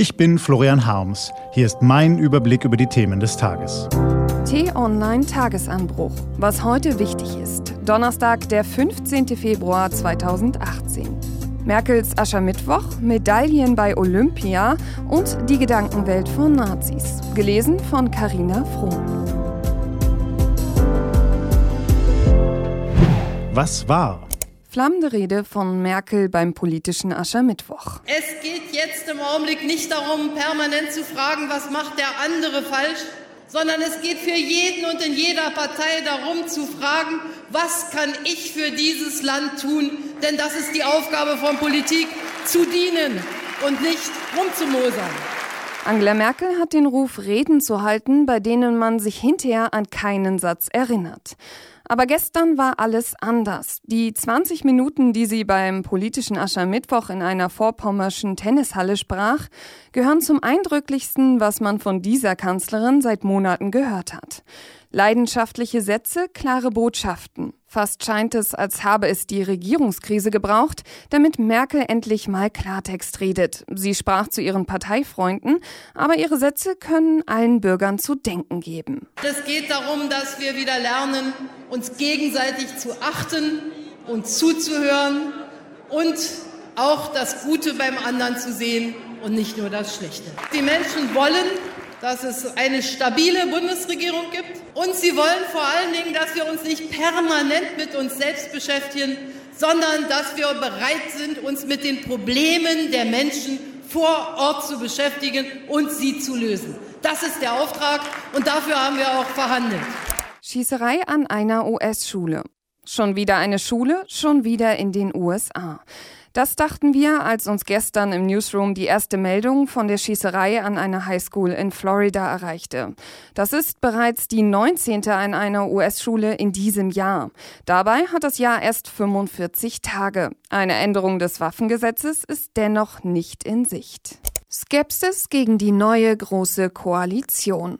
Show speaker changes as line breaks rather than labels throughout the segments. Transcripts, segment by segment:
Ich bin Florian Harms. Hier ist mein Überblick über die Themen des Tages.
T-Online Tagesanbruch. Was heute wichtig ist. Donnerstag, der 15. Februar 2018. Merkels Aschermittwoch, Medaillen bei Olympia und die Gedankenwelt von Nazis. Gelesen von Carina Frohn.
Was war?
Flammende Rede von Merkel beim politischen Aschermittwoch.
Es geht jetzt im Augenblick nicht darum, permanent zu fragen, was macht der andere falsch, sondern es geht für jeden und in jeder Partei darum zu fragen, was kann ich für dieses Land tun? Denn das ist die Aufgabe von Politik, zu dienen und nicht rumzumosern.
Angela Merkel hat den Ruf, Reden zu halten, bei denen man sich hinterher an keinen Satz erinnert. Aber gestern war alles anders. Die 20 Minuten, die sie beim politischen Aschermittwoch in einer vorpommerschen Tennishalle sprach, gehören zum eindrücklichsten, was man von dieser Kanzlerin seit Monaten gehört hat. Leidenschaftliche Sätze, klare Botschaften. Fast scheint es, als habe es die Regierungskrise gebraucht, damit Merkel endlich mal Klartext redet. Sie sprach zu ihren Parteifreunden, aber ihre Sätze können allen Bürgern zu denken geben.
Es geht darum, dass wir wieder lernen, uns gegenseitig zu achten und zuzuhören und auch das Gute beim anderen zu sehen und nicht nur das Schlechte. Die Menschen wollen, dass es eine stabile Bundesregierung gibt. Und sie wollen vor allen Dingen, dass wir uns nicht permanent mit uns selbst beschäftigen, sondern dass wir bereit sind, uns mit den Problemen der Menschen vor Ort zu beschäftigen und sie zu lösen. Das ist der Auftrag und dafür haben wir auch verhandelt.
Schießerei an einer US-Schule. Schon wieder eine Schule, schon wieder in den USA. Das dachten wir, als uns gestern im Newsroom die erste Meldung von der Schießerei an einer Highschool in Florida erreichte. Das ist bereits die 19. an einer US-Schule in diesem Jahr. Dabei hat das Jahr erst 45 Tage. Eine Änderung des Waffengesetzes ist dennoch nicht in Sicht. Skepsis gegen die neue große Koalition.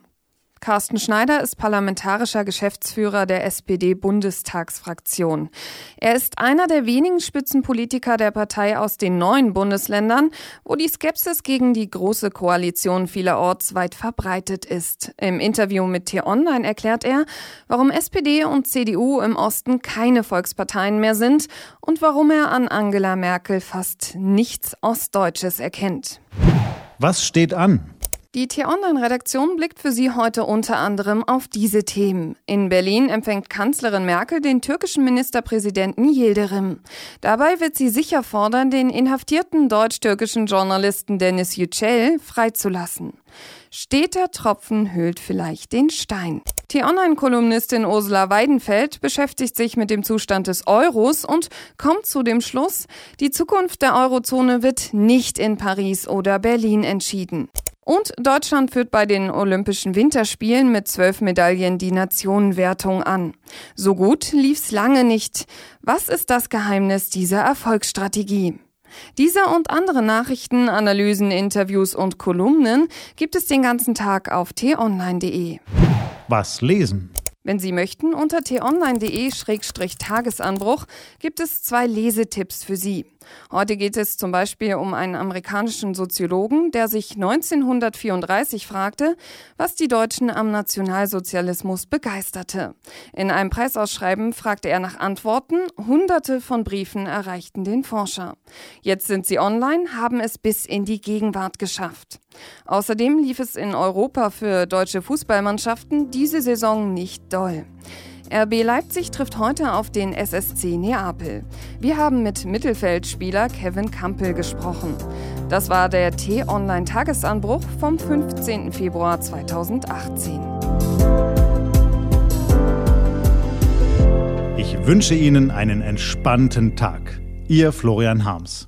Carsten Schneider ist parlamentarischer Geschäftsführer der SPD-Bundestagsfraktion. Er ist einer der wenigen Spitzenpolitiker der Partei aus den neuen Bundesländern, wo die Skepsis gegen die große Koalition vielerorts weit verbreitet ist. Im Interview mit T-Online erklärt er, warum SPD und CDU im Osten keine Volksparteien mehr sind und warum er an Angela Merkel fast nichts Ostdeutsches erkennt.
Was steht an?
Die T-Online-Redaktion blickt für Sie heute unter anderem auf diese Themen. In Berlin empfängt Kanzlerin Merkel den türkischen Ministerpräsidenten Yildirim. Dabei wird sie sicher fordern, den inhaftierten deutsch-türkischen Journalisten Dennis Yücel freizulassen. Steter Tropfen hüllt vielleicht den Stein. T-Online-Kolumnistin Ursula Weidenfeld beschäftigt sich mit dem Zustand des Euros und kommt zu dem Schluss, die Zukunft der Eurozone wird nicht in Paris oder Berlin entschieden. Und Deutschland führt bei den Olympischen Winterspielen mit zwölf Medaillen die Nationenwertung an. So gut lief's lange nicht. Was ist das Geheimnis dieser Erfolgsstrategie? Diese und andere Nachrichten, Analysen, Interviews und Kolumnen gibt es den ganzen Tag auf t-online.de.
Was lesen?
Wenn Sie möchten, unter t-online.de-tagesanbruch gibt es zwei Lesetipps für Sie. Heute geht es zum Beispiel um einen amerikanischen Soziologen, der sich 1934 fragte, was die Deutschen am Nationalsozialismus begeisterte. In einem Preisausschreiben fragte er nach Antworten. Hunderte von Briefen erreichten den Forscher. Jetzt sind sie online, haben es bis in die Gegenwart geschafft. Außerdem lief es in Europa für deutsche Fußballmannschaften diese Saison nicht doll. RB Leipzig trifft heute auf den SSC Neapel. Wir haben mit Mittelfeldspieler Kevin Campbell gesprochen. Das war der T-Online-Tagesanbruch vom 15. Februar 2018.
Ich wünsche Ihnen einen entspannten Tag. Ihr Florian Harms.